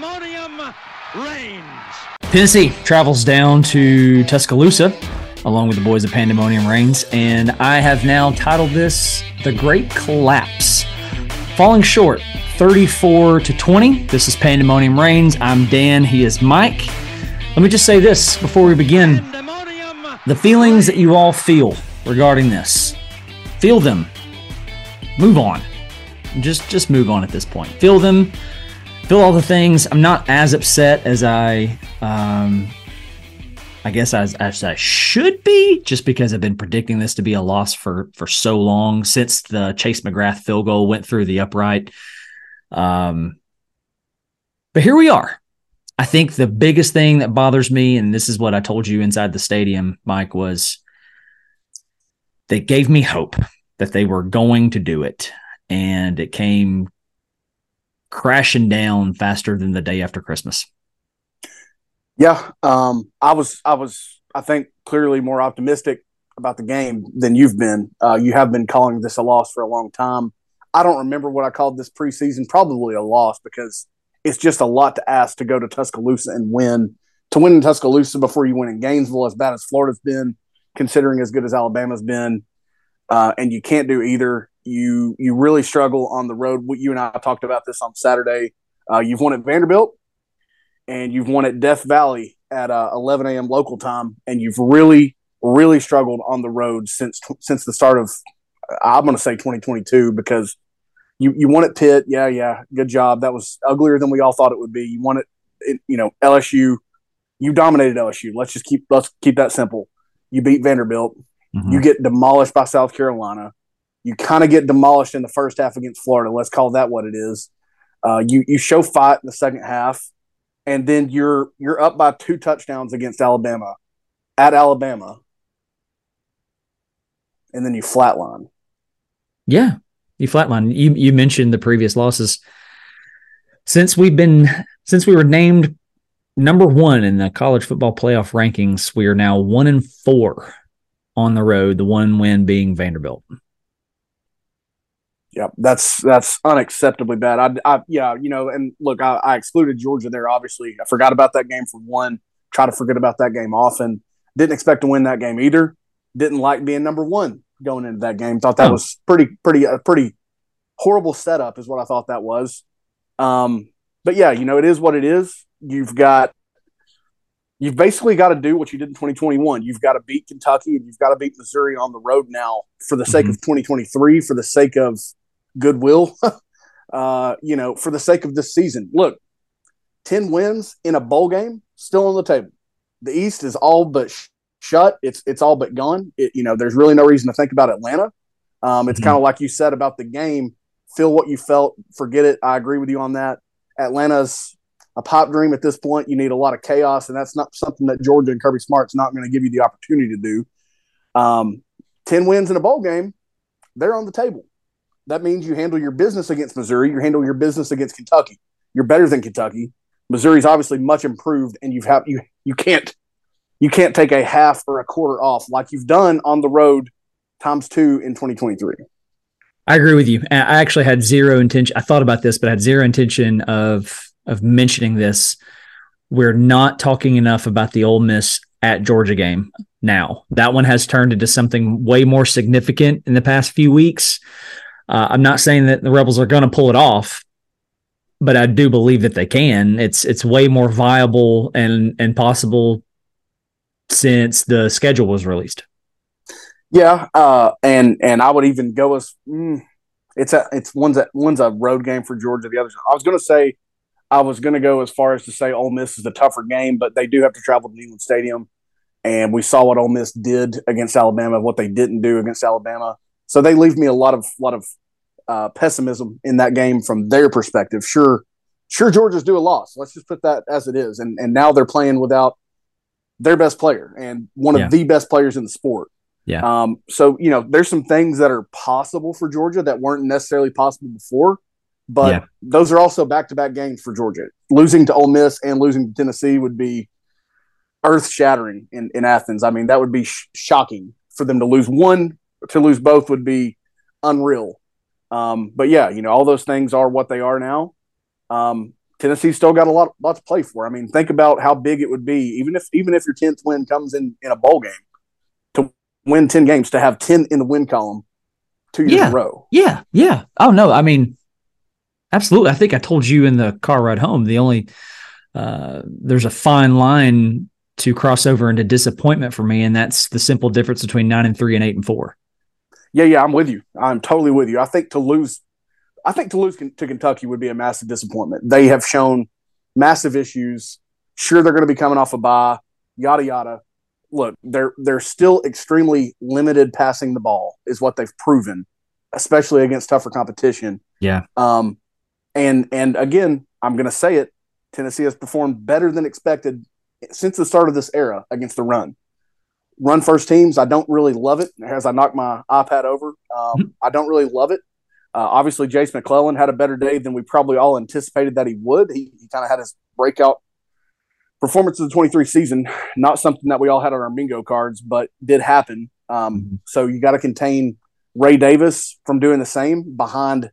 pandemonium reigns. Tennessee travels down to Tuscaloosa along with the boys of Pandemonium Reigns, and I have now titled this The Great Collapse. Falling short 34 to 20. This is Pandemonium Reigns. I'm Dan. He is Mike. Let me just say this before we begin. The feelings that you all feel regarding this, feel them. Move on. Just just move on at this point. Feel them. Feel all the things. I'm not as upset as I um, I guess as, as I should be, just because I've been predicting this to be a loss for for so long since the Chase McGrath field goal went through the upright. Um, but here we are. I think the biggest thing that bothers me, and this is what I told you inside the stadium, Mike, was they gave me hope that they were going to do it, and it came crashing down faster than the day after Christmas. Yeah, um, I was, I was, I think clearly more optimistic about the game than you've been. Uh, you have been calling this a loss for a long time. I don't remember what I called this preseason. Probably a loss because it's just a lot to ask to go to Tuscaloosa and win. To win in Tuscaloosa before you win in Gainesville, as bad as Florida's been, considering as good as Alabama's been, uh, and you can't do either. You you really struggle on the road. You and I talked about this on Saturday. Uh, you've won at Vanderbilt, and you've won at Death Valley at uh, 11 a.m. local time, and you've really really struggled on the road since since the start of I'm going to say 2022 because you you won at Pitt, yeah, yeah, good job. That was uglier than we all thought it would be. You won it, it you know, LSU. You dominated LSU. Let's just keep let's keep that simple. You beat Vanderbilt. Mm-hmm. You get demolished by South Carolina. You kind of get demolished in the first half against Florida. Let's call that what it is. Uh, you you show fight in the second half, and then you're you're up by two touchdowns against Alabama at Alabama, and then you flatline. Yeah, you flatline. You you mentioned the previous losses. Since we've been since we were named number one in the college football playoff rankings, we are now one and four on the road. The one win being Vanderbilt. Yep, that's that's unacceptably bad. I, I yeah, you know, and look, I, I excluded Georgia there. Obviously, I forgot about that game for one. Try to forget about that game often. Didn't expect to win that game either. Didn't like being number one going into that game. Thought that oh. was pretty, pretty, a pretty horrible setup, is what I thought that was. Um, but yeah, you know, it is what it is. You've got, you've basically got to do what you did in 2021. You've got to beat Kentucky and you've got to beat Missouri on the road now for the sake mm-hmm. of 2023, for the sake of goodwill, uh, you know, for the sake of this season. Look, 10 wins in a bowl game still on the table. The East is all but shut. It's it's all but gone. It, you know, there's really no reason to think about Atlanta. Um, it's mm-hmm. kind of like you said about the game. Feel what you felt. Forget it. I agree with you on that. Atlanta's a pop dream at this point. You need a lot of chaos, and that's not something that Georgia and Kirby Smart's not going to give you the opportunity to do. Um, Ten wins in a bowl game, they're on the table. That means you handle your business against Missouri. You handle your business against Kentucky. You're better than Kentucky. Missouri's obviously much improved, and you've have you you can't you can't take a half or a quarter off like you've done on the road times two in 2023. I agree with you. I actually had zero intention. I thought about this, but I had zero intention of of mentioning this. We're not talking enough about the Ole Miss at Georgia game now. That one has turned into something way more significant in the past few weeks. Uh, I'm not saying that the Rebels are going to pull it off, but I do believe that they can. It's it's way more viable and and possible since the schedule was released. Yeah, uh, and and I would even go as mm, it's a it's one's a one's a road game for Georgia. The other I was going to say I was going to go as far as to say Ole Miss is a tougher game, but they do have to travel to Neyland Stadium, and we saw what Ole Miss did against Alabama, what they didn't do against Alabama. So they leave me a lot of lot of uh, pessimism in that game from their perspective. Sure, sure, Georgia's due a loss. Let's just put that as it is, and and now they're playing without their best player and one of the best players in the sport. Yeah. Um, so you know, there's some things that are possible for Georgia that weren't necessarily possible before, but yeah. those are also back-to-back games for Georgia. Losing to Ole Miss and losing to Tennessee would be earth-shattering in, in Athens. I mean, that would be sh- shocking for them to lose one. To lose both would be unreal. Um, but yeah, you know, all those things are what they are now. Um, Tennessee's still got a lot, lot to play for. I mean, think about how big it would be, even if even if your tenth win comes in in a bowl game, to win ten games, to have ten in the win column two years Yeah. in a row. Yeah, yeah. Oh no, I mean, absolutely. I think I told you in the car ride home. The only uh, there's a fine line to cross over into disappointment for me, and that's the simple difference between nine and three and eight and four. Yeah, yeah, I'm with you. I'm totally with you. I think to lose, I think to lose to Kentucky would be a massive disappointment. They have shown massive issues. Sure, they're going to be coming off a bye, yada yada. Look, they're they're still extremely limited passing the ball, is what they've proven, especially against tougher competition. Yeah. Um, and and again, I'm going to say it. Tennessee has performed better than expected since the start of this era against the run run first teams. I don't really love it. As I knock my iPad over, um, Mhm. I don't really love it. Uh, obviously, Jase McClellan had a better day than we probably all anticipated that he would. He, he kind of had his breakout performance of the 23 season. Not something that we all had on our bingo cards, but did happen. Um, Mhm. So you got to contain Ray Davis from doing the same behind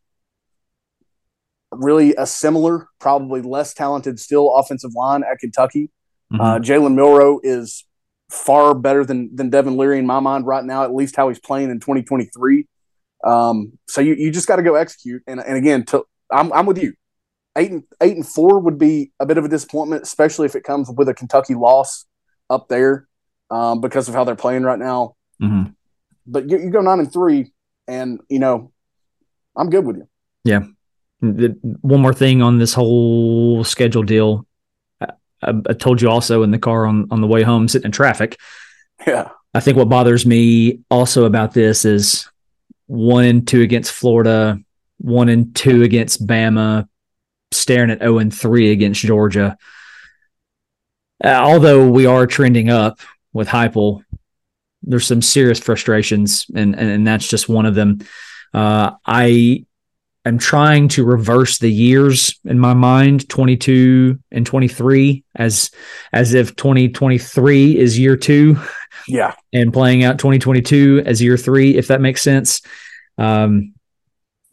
really a similar, probably less talented, still offensive line at Kentucky. Mhm. Uh, Jalen Milroe is far better than than Devin Leary in my mind right now, at least how he's playing in 2023. Um, so you, you just got to go execute. And, and again, to, I'm, I'm with you. Eight and eight and four would be a bit of a disappointment, especially if it comes with a Kentucky loss up there um, because of how they're playing right now. Mhm. But you, you go nine and three, and you know, I'm good with you. The- one more thing on this whole schedule deal. I, I, told you also in the car on, on the way home, sitting in traffic. Yeah, I think what bothers me also about this is one and two against Florida, one and two against Bama, staring at 0 and 3 against Georgia. Uh, although we are trending up with Heupel, there's some serious frustrations, and, and, and that's just one of them. Uh, I am trying to reverse the years in my mind 22 and 23 as as if 2023 is year two yeah, and playing out 2022 as year three, if that makes sense. Um,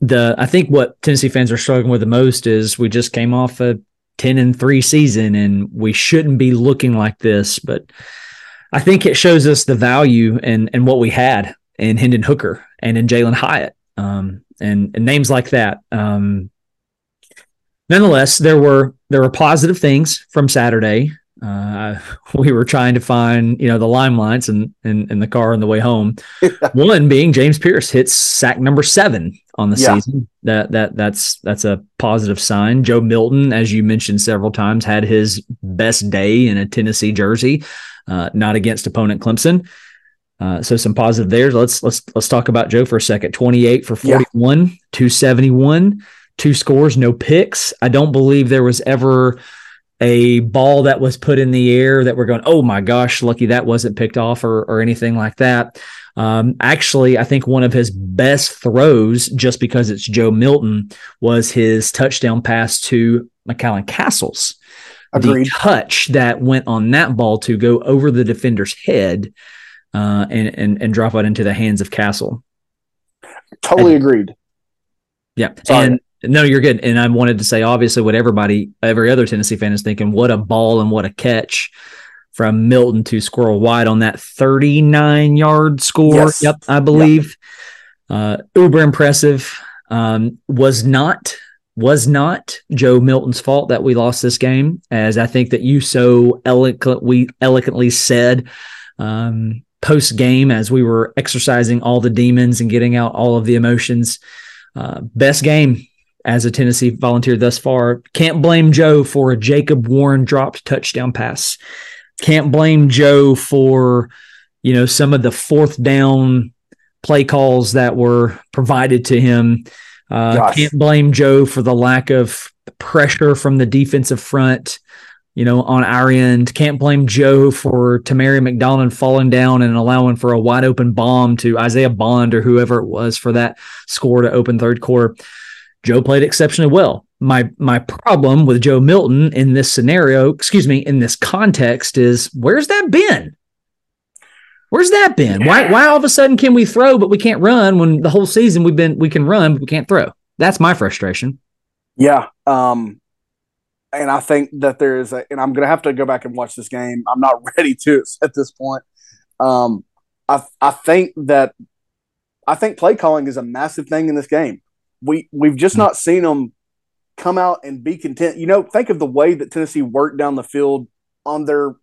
the I think what Tennessee fans are struggling with the most is we just came off a 10 and three season and we shouldn't be looking like this, but I think it shows us the value and and what we had in Hendon Hooker and in Jalin Hyatt. Um, and, and names like that. Um, nonetheless, there were there were positive things from Saturday. Uh, we were trying to find you know the limelights in, in in the car on the way home. One being James Pearce hits sack number seven on the Yeah. season. That that that's that's a positive sign. Joe Milton, as you mentioned several times, had his best day in a Tennessee jersey, uh, not against opponent Clemson. Uh, so some positive there. Let's let's let's talk about Joe for a second. Twenty eight for Yeah. forty one, two seventy one, two scores, no picks. I don't believe there was ever a ball that was put in the air that we're going, oh my gosh, lucky that wasn't picked off or or anything like that. Um, actually, I think one of his best throws, just because it's Joe Milton, was his touchdown pass to McCallan Castles. agreed. The touch that went on that ball to go over the defender's head uh, and, and and drop it into the hands of Castle. Totally agreed. Yeah. Sorry. And no, you're good. And I wanted to say, obviously, what everybody, every other Tennessee fan is thinking, what a ball and what a catch from Milton to Squirrel White on that 39 yard score. Yes. Yep, I believe. Uh, uber impressive. Um, was not was not Joe Milton's fault that we lost this game, as I think that you so eloquently eloquently said um, post game as we were exercising all the demons and getting out all of the emotions. Uh, best game as a Tennessee volunteer thus far. Can't blame Joe for a Jacob Warren dropped touchdown pass. Can't blame Joe for you know some of the fourth down play calls that were provided to him. Uh, can't blame Joe for the lack of pressure from the defensive front. You know, on our end, can't blame Joe for Tamari McDonald falling down and allowing for a wide open bomb to Isaiah Bond or whoever it was for that score to open third quarter. Joe played exceptionally well. My my problem with Joe Milton in this scenario, excuse me, in this context is where's that been? Where's that been? Why why all of a sudden can we throw but we can't run when the whole season we've been we can run but we can't throw? That's my frustration. Yeah. Um, and I think that there is a, and I'm going to have to go back and watch this game. I'm not ready to at this point. Um, I I think that I think play calling is a massive thing in this game. We we've just not seen them come out and be content. You know, think of the way that Tennessee worked down the field on their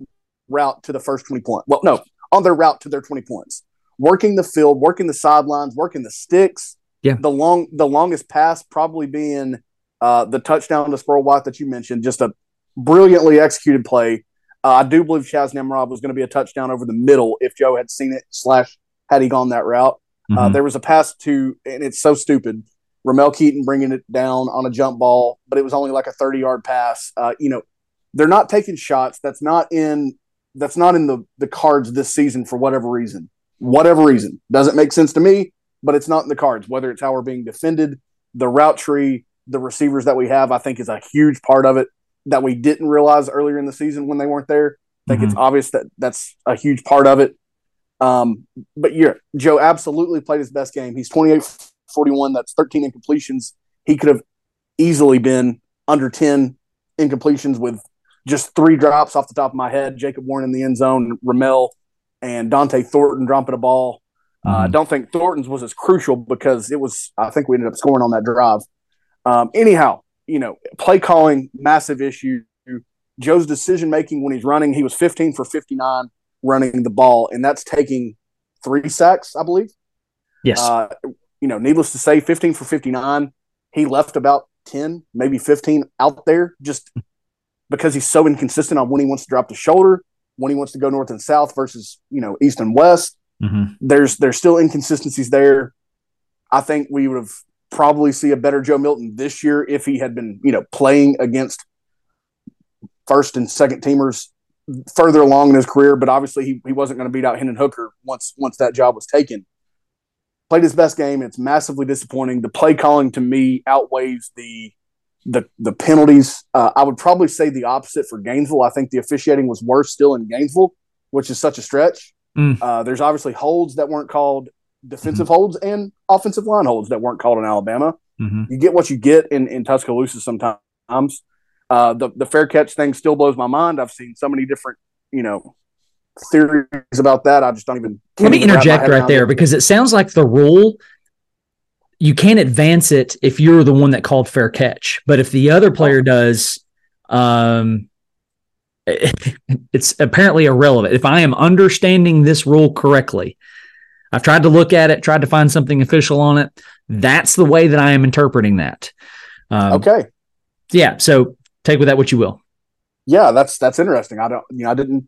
route to the first 20 points. Well, no, on their route to their 20 points. Working the field, working the sidelines, working the sticks. Yeah. The long the longest pass probably being uh, the touchdown to Squirrel White that you mentioned, just a brilliantly executed play. Uh, I do believe Chas Nimrod was going to be a touchdown over the middle if Joe had seen it slash had he gone that route. Uh, mm-hmm. Uh, there was a pass to, and it's so stupid. Ramel Keyton bringing it down on a jump ball, but it was only like a 30 yard pass. Uh, you know, they're not taking shots. That's not in that's not in the the cards this season for whatever reason. Whatever reason doesn't make sense to me, but it's not in the cards. Whether it's how we're being defended, the route tree, the receivers that we have, I think is a huge part of it that we didn't realize earlier in the season when they weren't there. I think mm-hmm. it's obvious that that's a huge part of it. Um, but yeah, Joe absolutely played his best game. He's 28 41. That's 13 incompletions. He could have easily been under 10 incompletions with just three drops off the top of my head. Jacob Warren in the end zone, Ramel and Dont'e Thornton dropping a ball. Mm-hmm. I uh, don't think Thornton's was as crucial because it was, I think we ended up scoring on that drive. Um, anyhow, you know, play calling, massive issue. Joe's decision making when he's running, he was 15 for 59 running the ball, and that's taking three sacks, I believe. Yes. Uh, you know, needless to say, 15 for 59. He left about 10, maybe 15 out there just because he's so inconsistent on when he wants to drop the shoulder, when he wants to go north and south versus, you know, east and west. Mm-hmm. There's there's still inconsistencies there. I think we would have probably see a better Joe Milton this year if he had been, you know, playing against first and second teamers further along in his career, but obviously he, he wasn't going to beat out Hendon Hooker once once that job was taken played his best game. It's massively disappointing. The play calling to me outweighs the the the penalties. Uh, I would probably say the opposite for Gainesville. I think the officiating was worse still in Gainesville, which is such a stretch. Mm. Uh, there's obviously holds that weren't called, defensive mm-hmm. holds and offensive line holds that weren't called in Alabama. Mm-hmm. You get what you get in in Tuscaloosa sometimes. Uh, the the fair catch thing still blows my mind. I've seen so many different you know theories about that. I just don't even. Let me interject right there because it sounds like the rule you can't advance it if you're the one that called fair catch, but if the other player does, um, it's apparently irrelevant. If I am understanding this rule correctly, I've tried to look at it, tried to find something official on it. That's the way that I am interpreting that. Um, okay. Yeah. So take with that what you will. Yeah, that's that's interesting. I don't, you know, I didn't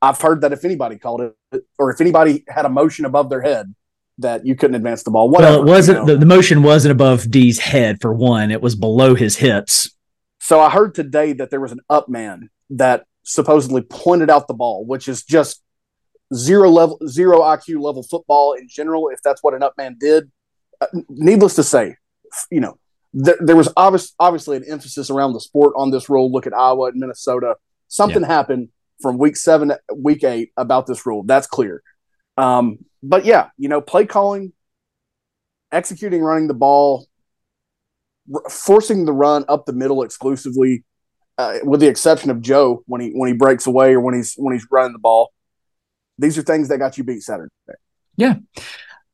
I've heard that if anybody called it, or if anybody had a motion above their head, that you couldn't advance the ball. Whatever, well, it wasn't you know. the, the motion wasn't above D's head for one; it was below his hips. So I heard today that there was an up man that supposedly pointed out the ball, which is just zero level, zero IQ level football in general. If that's what an up man did, uh, needless to say, you know, there, there was obvious, obviously an emphasis around the sport on this rule. Look at Iowa and Minnesota. Something yeah. happened from week seven, to week eight about this rule. That's clear. Um, but yeah, you know, play calling, executing, running the ball, r- forcing the run up the middle exclusively, uh, with the exception of Joe when he when he breaks away or when he's when he's running the ball. These are things that got you beat Saturday. Yeah.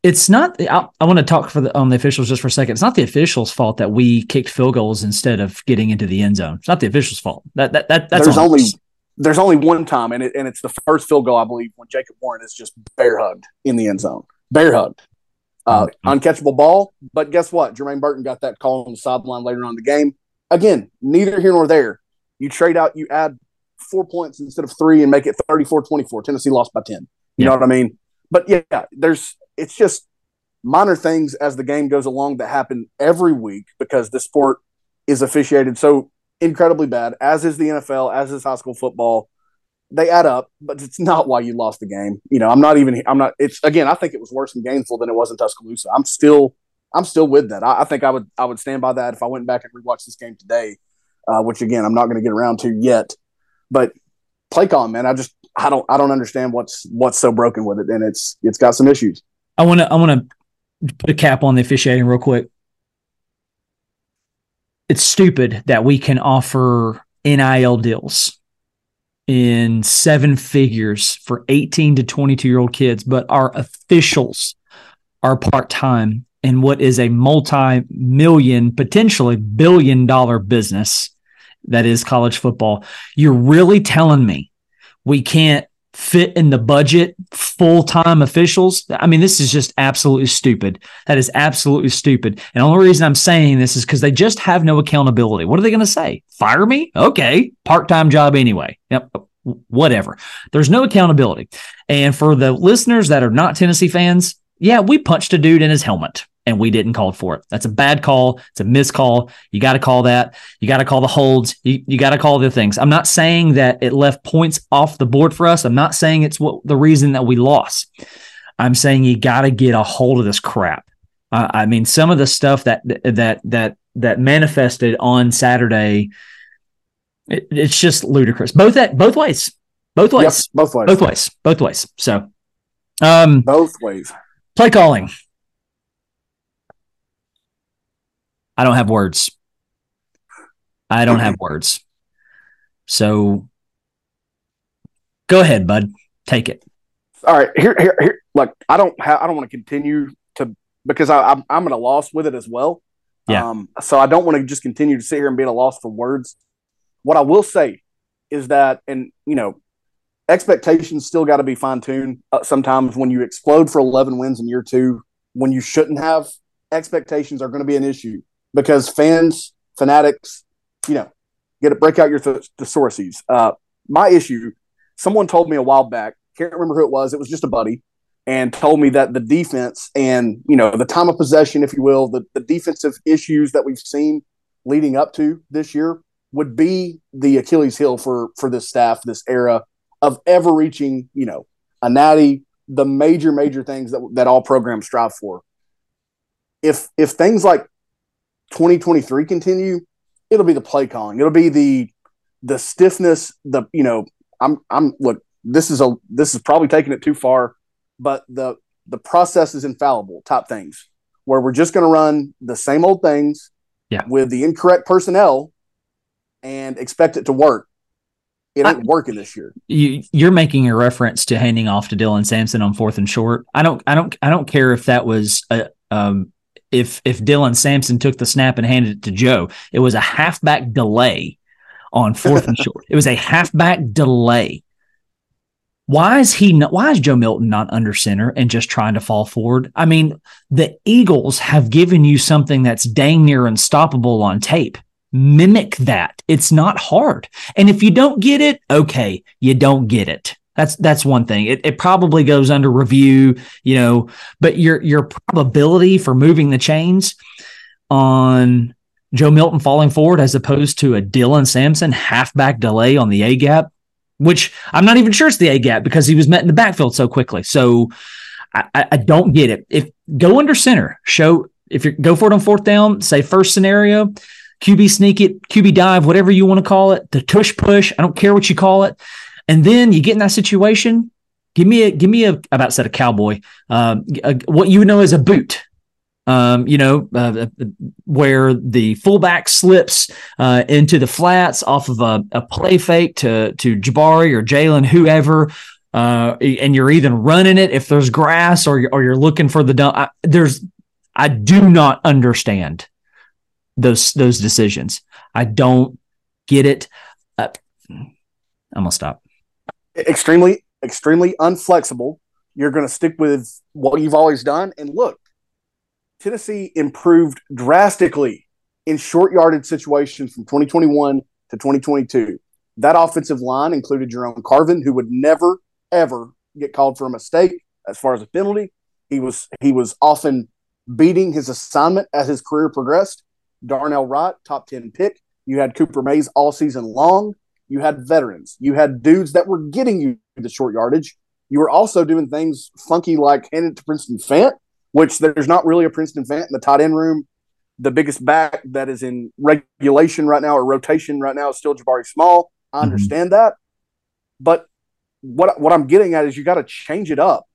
It's not. I, I want to talk for the, on the officials just for a second. It's not the officials' fault that we kicked field goals instead of getting into the end zone. It's not the officials' fault. That that, that that's there's only there's only one time, and it, and it's the first field goal I believe when Jacob Warren is just bear hugged in the end zone, bear hugged, uh, mm-hmm. uncatchable ball. But guess what? Jermaine Burton got that call on the sideline later on in the game. Again, neither here nor there. You trade out, you add four points instead of three, and make it 34-24. Tennessee lost by ten. You yeah. know what I mean? But yeah, there's it's just minor things as the game goes along that happen every week because the sport is officiated so incredibly bad, as is the NFL, as is high school football. They add up, but it's not why you lost the game. You know, I'm not even. I'm not. It's again. I think it was worse in Gainesville than it was in Tuscaloosa. I'm still. I'm still with that. I, I think I would. I would stand by that if I went back and rewatched this game today. Uh, which again, I'm not going to get around to yet. But play call, man. I just. I don't. I don't understand what's what's so broken with it, and it's it's got some issues. I want to. I want to put a cap on the officiating real quick it's stupid that we can offer NIL deals in seven figures for 18 to 22 year old kids, but our officials are part time in what is a multi million, potentially billion dollar business that is college football. You're really telling me we can't fit in the budget full time officials. I mean, this is just absolutely stupid. That is absolutely stupid. And the only reason I'm saying this is because they just have no accountability. What are they going to say? Fire me? Okay. Part time job anyway. Yep. Whatever. There's no accountability. And for the listeners that are not Tennessee fans, yeah, we punched a dude in his helmet and we didn't call for it. That's a bad call. It's a miscall. You got to call that. You got to call the holds. You, you got to call the things. I'm not saying that it left points off the board for us. I'm not saying it's what the reason that we lost. I'm saying you got to get a hold of this crap. Uh, I mean, some of the stuff that that that that manifested on Saturday, it, it's just ludicrous. Both at both ways, both ways, Yep, both ways. both ways, both ways. So, um, Both ways. play calling. I don't have words. I don't have words. So go ahead, bud. Take it. All right, here, here, here. Look, I don't have. I don't want to continue to because I, I'm I'm at a loss with it as well. Yeah. Um. So I don't want to just continue to sit here and be at a loss for words. What I will say is that, and you know, expectations still got to be fine tuned. Uh, sometimes when you explode for 11 wins in year two, when you shouldn't have, expectations are going to be an issue because fans, fanatics, you know, get it. Break out your th- thesaurus. Uh, my issue. Someone told me a while back. Can't remember who it was. It was just a buddy, and told me that the defense and you know the time of possession, if you will, the, the defensive issues that we've seen leading up to this year would be the Achilles heel for for this staff, this era of ever reaching, you know, a natty, the major major things that that all programs strive for. If if things like 2023 continue, it'll be the play calling. It'll be the the stiffness, the you know, I'm I'm look, this is a this is probably taking it too far, but the the process is infallible type things where we're just going to run the same old things Yeah. with the incorrect personnel and expect it to work. It ain't working this year. You, you're making a reference to handing off to Dylan Sampson on fourth and short. I don't, I don't, I don't care if that was a, um, if if Dylan Sampson took the snap and handed it to Joe. It was a halfback delay on fourth and short. It was a halfback delay. Why is he not, why is Joe Milton not under center and just trying to fall forward? I mean, the Eagles have given you something that's dang near unstoppable on tape. Mimic that. It's not hard. And if you don't get it, okay, you don't get it. That's that's one thing. It, it probably goes under review, you know, but your your probability for moving the chains on Joe Milton falling forward as opposed to a Dylan Sampson halfback delay on the A gap, which I'm not even sure it's the A gap because he was met in the backfield so quickly. So I, I don't get it. If go under center, show if you go for it on fourth down, say first scenario, QB sneak it, QB dive, whatever you want to call it, the tush push. I don't care what you call it. And then you get in that situation. Give me a give me a about said a cowboy. Um, a, what you know as a boot. Um, you know, uh, where the fullback slips uh, into the flats off of a, a play fake to to Jabari or Jaylen, whoever, uh, and you're either running it if there's grass or you're, or you're looking for the dump. I, there's, I do not understand those those decisions. I don't get it. Uh, I'm gonna stop. Extremely, extremely unflexible. You're going to stick with what you've always done. And look, Tennessee improved drastically in short yarded situations from 2021 to 2022. That offensive line included Jerome Carvin, who would never, ever get called for a mistake as far as a penalty. He was he was often beating his assignment as his career progressed. Darnell Wright, top 10 pick. You had Cooper Mays all season long. You had veterans. You had dudes that were getting you the short yardage. You were also doing things funky like handing it to Princeton Fant, which there's not really a Princeton Fant in the tight end room. The biggest back that is in regulation right now or rotation right now is still Jabari Small. I Mhm. understand that. But what what I'm getting at is you got to change it up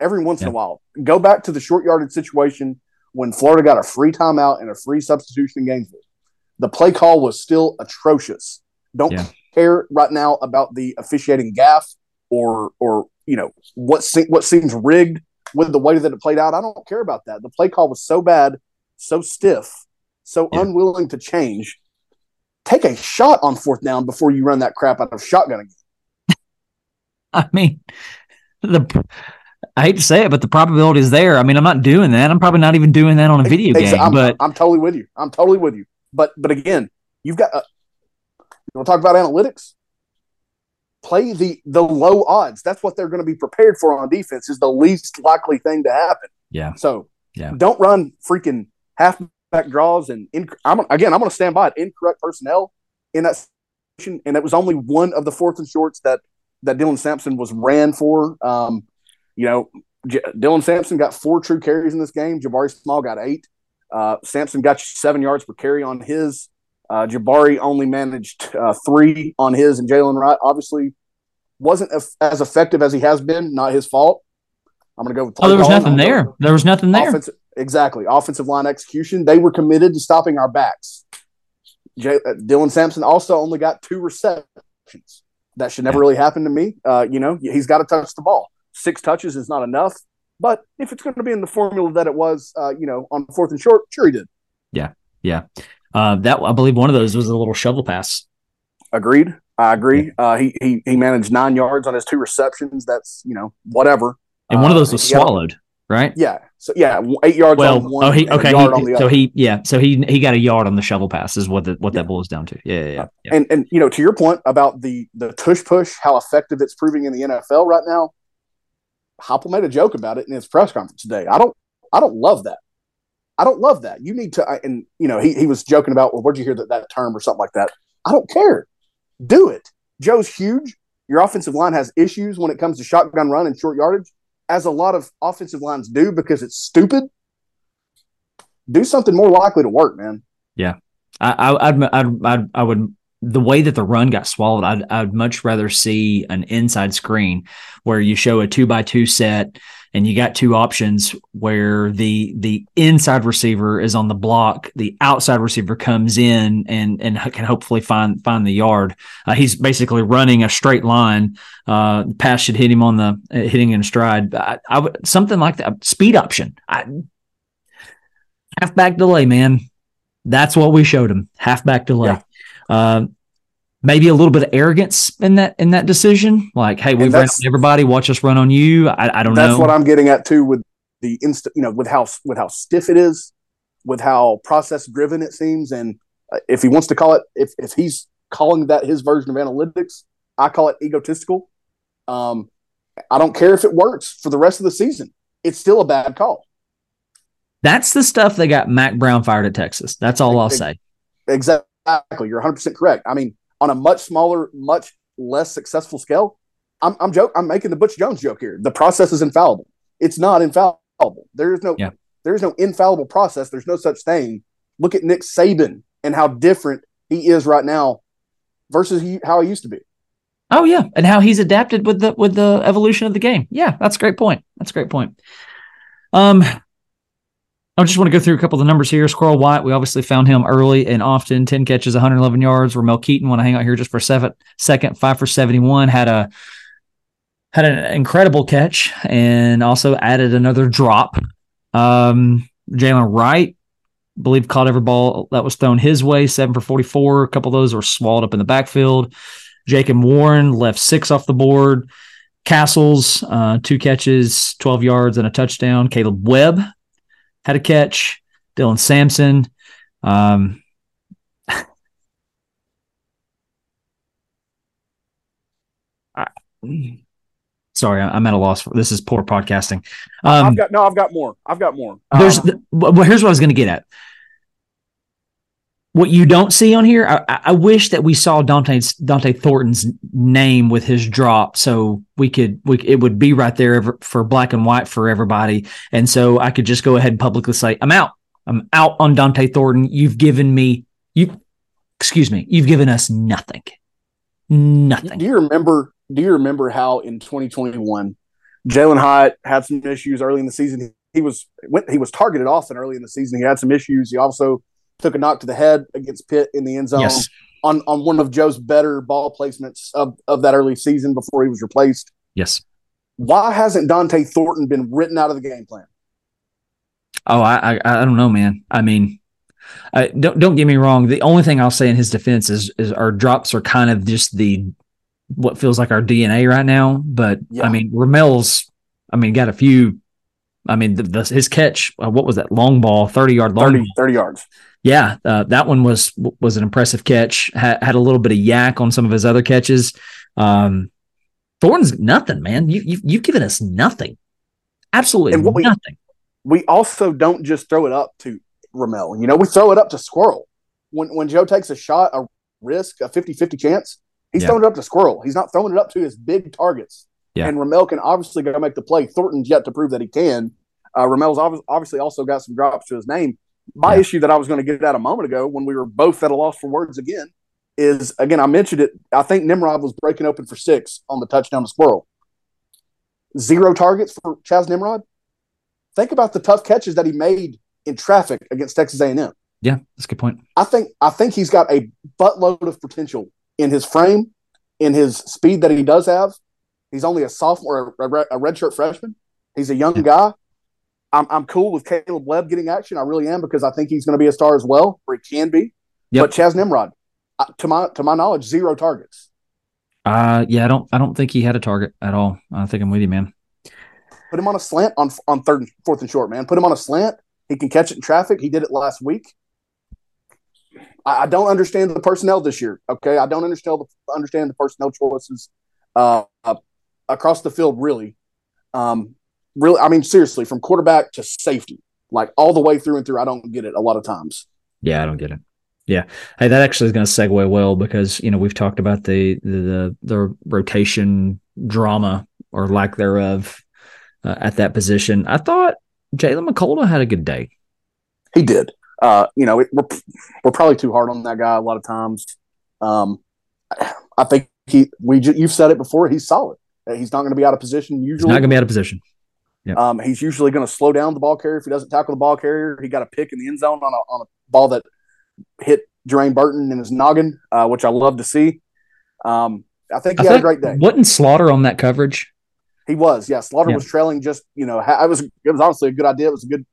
every once in a while. Go back to the short yarded situation when Florida got a free timeout and a free substitution in Gainesville. The play call was still atrocious. Don't Yeah. Care right now about the officiating gaff or or you know what se- what seems rigged with the way that it played out. I don't care about that. The play call was so bad, so stiff, so Yeah. unwilling to change. Take a shot on fourth down before you run that crap out of shotgun again. I mean, the I hate to say it, but the probability is there. I mean, I'm not doing that. I'm probably not even doing that on a video game. I'm, But I'm totally with you. I'm totally with you. But but again, you've got. You want to talk about analytics? Play the the low odds. That's what they're going to be prepared for on defense. Is the least likely thing to happen. Yeah. So Yeah. don't run freaking halfback draws and inc- I'm again. I'm going to stand by it. Incorrect personnel in that situation, and it was only one of the fourth and shorts that that Dylan Sampson was ran for. Um, you know, J- Dylan Sampson got four true carries in this game. Jabari Small got eight. Uh, Sampson got seven yards per carry on his. Uh, Jabari only managed uh, three on his, and Jaylen Wright obviously wasn't as effective as he has been. Not his fault. I'm going to go with. oh, there was nothing there. go- There was nothing there. Offensive, exactly. Offensive line execution. They were committed to stopping our backs. J- uh, Dylan Sampson also only got two receptions. That should never Yeah. really happen to me. Uh, you know, he's got to touch the ball. Six touches is not enough. But if it's going to be in the formula that it was, uh, you know, on fourth and short, sure he did. Uh, that I believe one of those was a little shovel pass. Agreed. I agree. Uh, he, he he managed nine yards on his two receptions. That's you know whatever. And one of Uh, those was yeah. swallowed, right? Yeah. So yeah, eight yards Well, on one. oh, he okay. yard on He, so he yeah. So he he got a yard on the shovel pass is what the, what that boils down to. Yeah, yeah, yeah. yeah. and and you know to your point about the the tush push how effective it's proving in the NFL right now Heupel made a joke about it in his press conference today I don't I don't love that I don't love that. You need to I- and you know he, he was joking about well where'd you hear that, that term or something like that? I don't care. Do it. Joe's huge. Your offensive line has issues when it comes to shotgun run and short yardage as a lot of offensive lines do because it's stupid. Do something more likely to work man. I, I, I'd, I'd, I'd, I would, the way that the run got swallowed, I'd, I'd much rather see an inside screen where you show a two by two set and you got two options where the, the inside receiver is on the block, the outside receiver comes in and, and can hopefully find, find the yard. Uh, he's basically running a straight line. Uh, the pass should hit him on the, uh, hitting in stride. I, I would, something like that. Speed option. I, halfback delay, man. That's what we showed him. Halfback delay. Yeah. Uh, maybe a little bit of arrogance in that in that decision. Like, hey, we've that's- on everybody. Watch us run on you. I, I don't That's know. That's what I'm getting at too with the instant, you know, with how with how stiff it is, with how process driven it seems, and uh, if he wants to call it, if if he's calling that his version of analytics, I call it egotistical. Um, I don't care if it works for the rest of the season; it's still a bad call. That's the stuff that got Mack Brown fired at Texas. That's all I'll say. Exactly, you're 100 percent correct. I mean, on a much smaller, much less successful scale, I'm I'm joke. I'm making the Butch Jones joke here. The process is infallible. It's not infallible. There is no Yeah. there is no infallible process. There's no such thing. Look at Nick Saban and how different he is right now versus he, how he used to be. Oh yeah, and how he's adapted with the with the evolution of the game. Yeah, that's a great point. That's a great point. Um, I just want to go through a couple of the numbers here. Squirrel White, we obviously found him early and often. Ten catches, 111 yards. Where Ramel Keyton, want to hang out here just for a second. Second, five for 71. Had a had an incredible catch and also added another drop. Um, Jaylen Wright, believe caught every ball that was thrown his way. Seven for 44. A couple of those were swallowed up in the backfield. Jacob Warren left six off the board. Castles, uh, two catches, 12 yards, and a touchdown. Caleb Webb had a catch. Dylan Sampson. Um, I- sorry, I'm at a loss. For, this is poor podcasting. Um, I've got no. I've got more. I've got more. there's Um, the, well, here's what I was going to get at. What you don't see on here, I, I- wish that we saw Dont'e's Dont'e Thornton's name with his drop, so we could we it would be right there for black and white for everybody, and so I could just go ahead and publicly say, "I'm out. I'm out on Dont'e Thornton. You've given me you, excuse me, you've given us nothing, nothing." Do you remember? Do you remember how in 2021, Jalin Hyatt had some issues early in the season? He was went, he was targeted often early in the season. He had some issues. He also took a knock to the head against Pitt in the end zone. Yes, on on one of Joe's better ball placements of, of that early season before he was replaced. Yes. Why hasn't Dont'e Thornton been written out of the game plan? Oh, I I, I don't know, man. I mean, I, don't don't get me wrong. The only thing I'll say in his defense is is our drops are kind of just the what feels like our DNA right now. But Yeah. I mean, Ramel's. I mean, got a few. I mean, the, the, his catch. Uh, what was that long ball? Thirty yard long 30, ball. 30 yards. Yeah, uh, that one was was an impressive catch. Had, had a little bit of YAC on some of his other catches. Um, Thornton's nothing, man. You you you've given us nothing. Absolutely And what we- nothing. we also don't just throw it up to Ramel. You know, we throw it up to Squirrel. When when Joe takes a shot, a risk, a 50-50 chance, he's Yeah. throwing it up to Squirrel. He's not throwing it up to his big targets. Yeah. And Ramel can obviously go make the play. Thornton's yet to prove that he can. Uh, Ramel's obviously also got some drops to his name. My Yeah. issue that I was going to get at a moment ago when we were both at a loss for words again is, again, I mentioned it. I think Nimrod was breaking open for six on the touchdown to Squirrel. Zero targets for Chas Nimrod. Think about the tough catches that he made in traffic against Texas A&M. Yeah, that's a good point. I think I think he's got a buttload of potential in his frame, in his speed that he does have. He's only a sophomore, a, a redshirt freshman. He's a young Yeah. guy. I'm, I'm cool with Caleb Webb getting action. I really am because I think he's going to be a star as well, or he can be. Yep. But Chas Nimrod, to my to my knowledge, zero targets. Uh yeah, I don't I don't think he had a target at all. I think I'm with you, man. Put him on a slant on on third and fourth and short, man. Put him on a slant. He can catch it in traffic. He did it last week. I, I don't understand the personnel this year. Okay, I don't understand the understand the personnel choices uh, uh, across the field. Really, um, really. I mean, seriously, from quarterback to safety, like all the way through and through. I don't get it a lot of times. Yeah, I don't get it. Yeah. Hey, that actually is going to segue well because you know we've talked about the the the, the rotation drama or lack thereof uh, at that position. I thought Jaylen McCollough had a good day. He did. Uh, you know, it, we're we're probably too hard on that guy a lot of times. Um, I think he. We you've said it before. He's solid. He's not going to be out of position He's usually. not going to be out of position. Yep. Um, he's usually going to slow down the ball carrier if he doesn't tackle the ball carrier. He got a pick in the end zone on a, on a ball that hit Jermaine Burton in his noggin, uh, which I love to see. Um, I think he I had a great day. Wasn't Slaughter on that coverage? He was, yeah. Slaughter Yeah. was trailing. Just you know, I was it was honestly a good idea. It was a good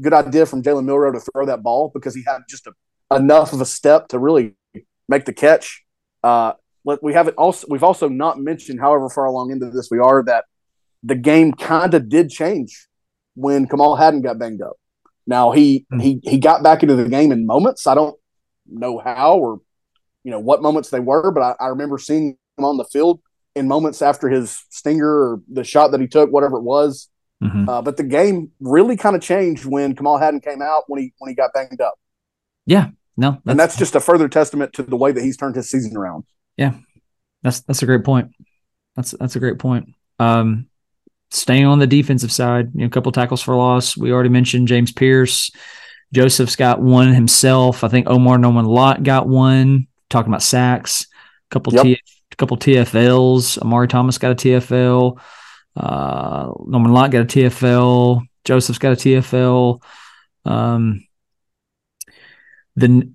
good idea from Jalen Milroe to throw that ball because he had just a, enough of a step to really make the catch. Uh, we haven't also we've also not mentioned, however far along into this we are, that the game kind of did change when Kamal Hadden got banged up. Now he Hmm. he he got back into the game in moments. I don't know how or you know what moments they were, but I, I remember seeing him on the field in moments after his stinger or the shot that he took, whatever it was. Mhm. Uh, but the game really kind of changed when Kamal Hadden came out when he when he got banged up, Yeah, No, and that's just a further testament to the way that he's turned his season around. Yeah, that's that's a great point. That's that's a great point. Um, staying on the defensive side, you know, a couple tackles for loss. We already mentioned James Pearce. Joseph's got one himself. I think Omar Norman Lott got one. Talking about sacks, a couple Yep. T, couple TFLs. Omari Thomas got a TFL. Uh, Norman Lott got a TFL. Joseph's got a TFL. Um, the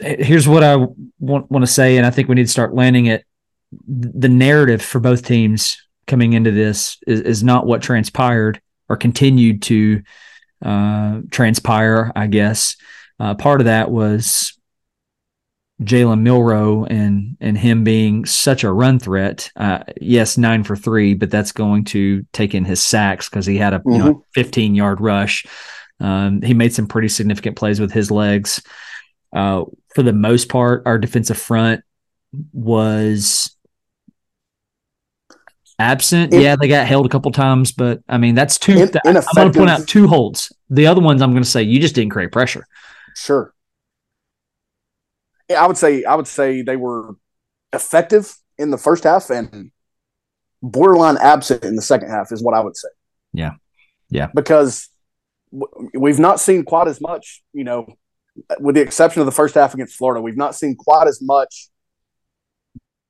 here's what I want want to say, and I think we need to start landing it. The narrative for both teams coming into this is, is not what transpired or continued to uh, transpire. I guess uh, part of that was Jalen Milroe and and him being such a run threat. Uh, yes, nine for three, but that's going to take in his sacks because he had a you know 15 yard rush. Um, he made some pretty significant plays with his legs. Uh, for the most part, our defensive front was absent. Yeah, they got held a couple times, but I mean that's two. In- I'm going to point out two holds. The other ones, I'm going to say you just didn't create pressure. Sure. Yeah, I would say I would say they were effective in the first half and borderline absent in the second half is what I would say. Yeah. Yeah. Because w- we've not seen quite as much, you know, with the exception of the first half against Florida, we've not seen quite as much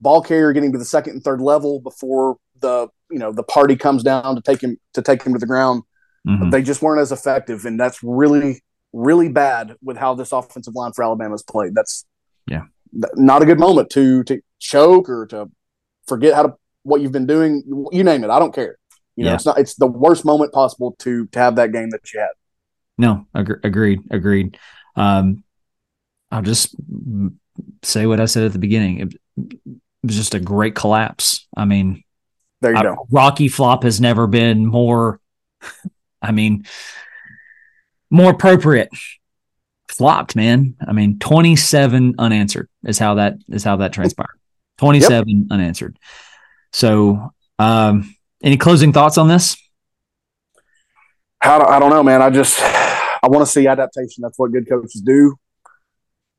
ball carrier getting to the second and third level before the, you know, the party comes down to take him to take him to the ground Mhm. they just weren't as effective, and that's really, really bad with how this offensive line for Alabama's played. That's Yeah. not a good moment to to choke or to forget how to what you've been doing. You name it. I don't care. You know, yeah. it's not. It's the worst moment possible to to have that game that you had. No, ag- agreed, agreed. Um, I'll just say what I said at the beginning. It, it was just a great collapse. I mean, there you I, go. Rocky flop has never been more. I mean, more appropriate. Flopped, man. I mean, twenty seven unanswered is how that is how that transpired. Twenty seven yep. unanswered. So, um, any closing thoughts on this? How I don't know, man. I just I want to see adaptation. That's what good coaches do.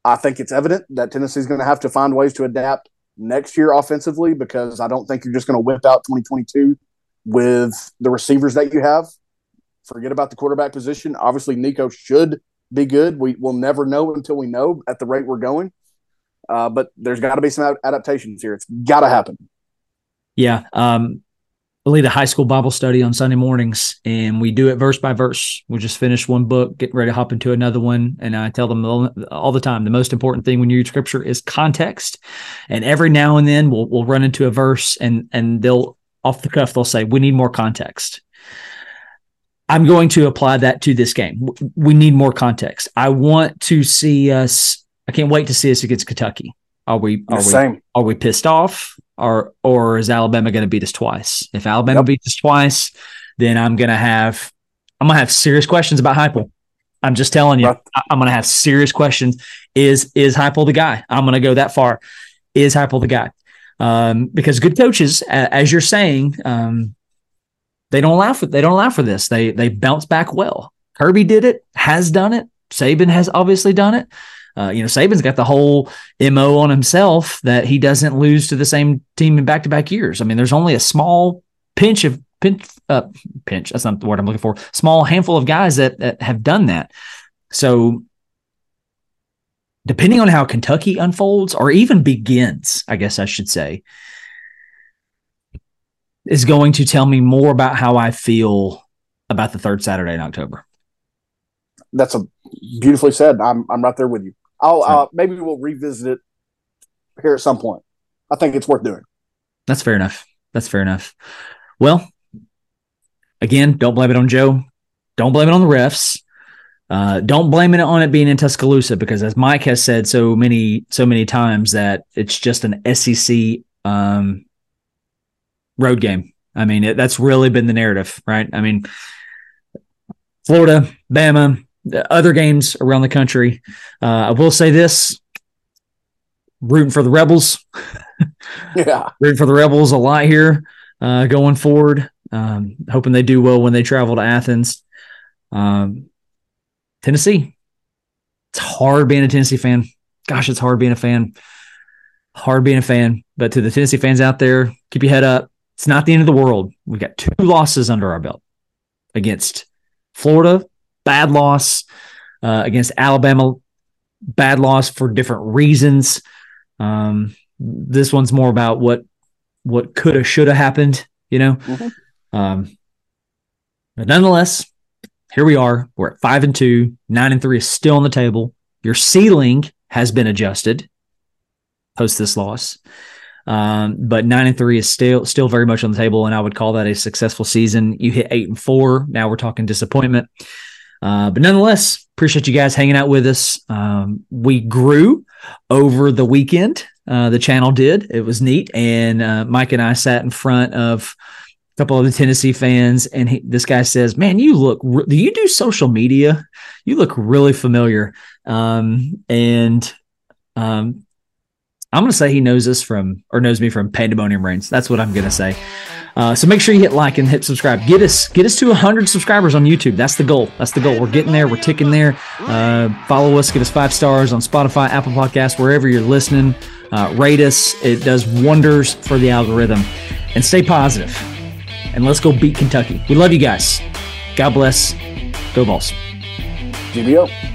I think it's evident that Tennessee's going to have to find ways to adapt next year offensively because I don't think you're just going to whip out 2022 with the receivers that you have. Forget about the quarterback position. Obviously, Nico should be good. We will never know until we know at the rate we're going. Uh, but there's got to be some adaptations here. It's got to happen. Yeah. Um, I lead a high school Bible study on Sunday mornings, and we do it verse by verse. We just finish one book, getting ready to hop into another one, and I tell them all the time the most important thing when you read Scripture is context. And every now and then we'll we'll run into a verse, and and they'll off the cuff they'll say we need more context. I'm going to apply that to this game. We need more context. I want to see us. I can't wait to see us against Kentucky. Are we are we are we pissed off? Or or is Alabama going to beat us twice? If Alabama yep. beats us twice, then I'm going to have I'm going to have serious questions about Heupel. I'm just telling you, I'm going to have serious questions. Is is Heupel the guy? I'm going to go that far. Is Heupel the guy? Um, because good coaches, as you're saying, um, they don't allow for they don't allow for this. They they bounce back well. Kirby did it, has done it. Saban has obviously done it. Uh, you know, Saban's got the whole mo on himself that he doesn't lose to the same team in back to back years. I mean, there's only a small pinch of pinch, uh, pinch. That's not the word I'm looking for. Small handful of guys that, that have done that. So, depending on how Kentucky unfolds or even begins, I guess I should say, is going to tell me more about how I feel about the third Saturday in October. That's a beautifully said. I'm I'm right there with you. I'll uh, maybe we'll revisit it here at some point. I think it's worth doing. That's fair enough. That's fair enough. Well, again, don't blame it on Joe. Don't blame it on the refs. Uh, don't blame it on it being in Tuscaloosa because, as Mike has said so many so many times, that it's just an SEC um, road game. I mean, it, that's really been the narrative, right? I mean, Florida, Bama, other games around the country. Uh, I will say this: rooting for the Rebels. yeah, rooting for the Rebels a lot here uh, going forward. Um, hoping they do well when they travel to Athens. Um, Tennessee. It's hard being a Tennessee fan. Gosh, it's hard being a fan. Hard being a fan. But to the Tennessee fans out there, keep your head up. It's not the end of the world. We've got two losses under our belt against Florida bad loss uh, against Alabama, bad loss for different reasons. Um, this one's more about what what could have should have happened, you know. Mm-hmm. Um, but nonetheless, here we are. We're at five and two, nine and three is still on the table. Your ceiling has been adjusted post this loss. Um, but nine and three is still still very much on the table, and I would call that a successful season. You hit eight and four. Now we're talking disappointment. Uh, but nonetheless, appreciate you guys hanging out with us. Um, we grew over the weekend. Uh, the channel did. It was neat. And uh, Mike and I sat in front of a couple of the Tennessee fans, and he, this guy says, "Man, you look. Re- do you do social media? You look really familiar." Um, and um, I'm going to say he knows us from, or knows me from Pandemonium Reigns. That's what I'm going to say. Uh, so make sure you hit like and hit subscribe. Get us get us to 100 subscribers on YouTube. That's the goal. That's the goal. We're getting there. We're ticking there. Uh, follow us. Give us five stars on Spotify, Apple Podcasts, wherever you're listening. Uh, rate us. It does wonders for the algorithm. And stay positive. And let's go beat Kentucky. We love you guys. God bless. Go Vols. GBO.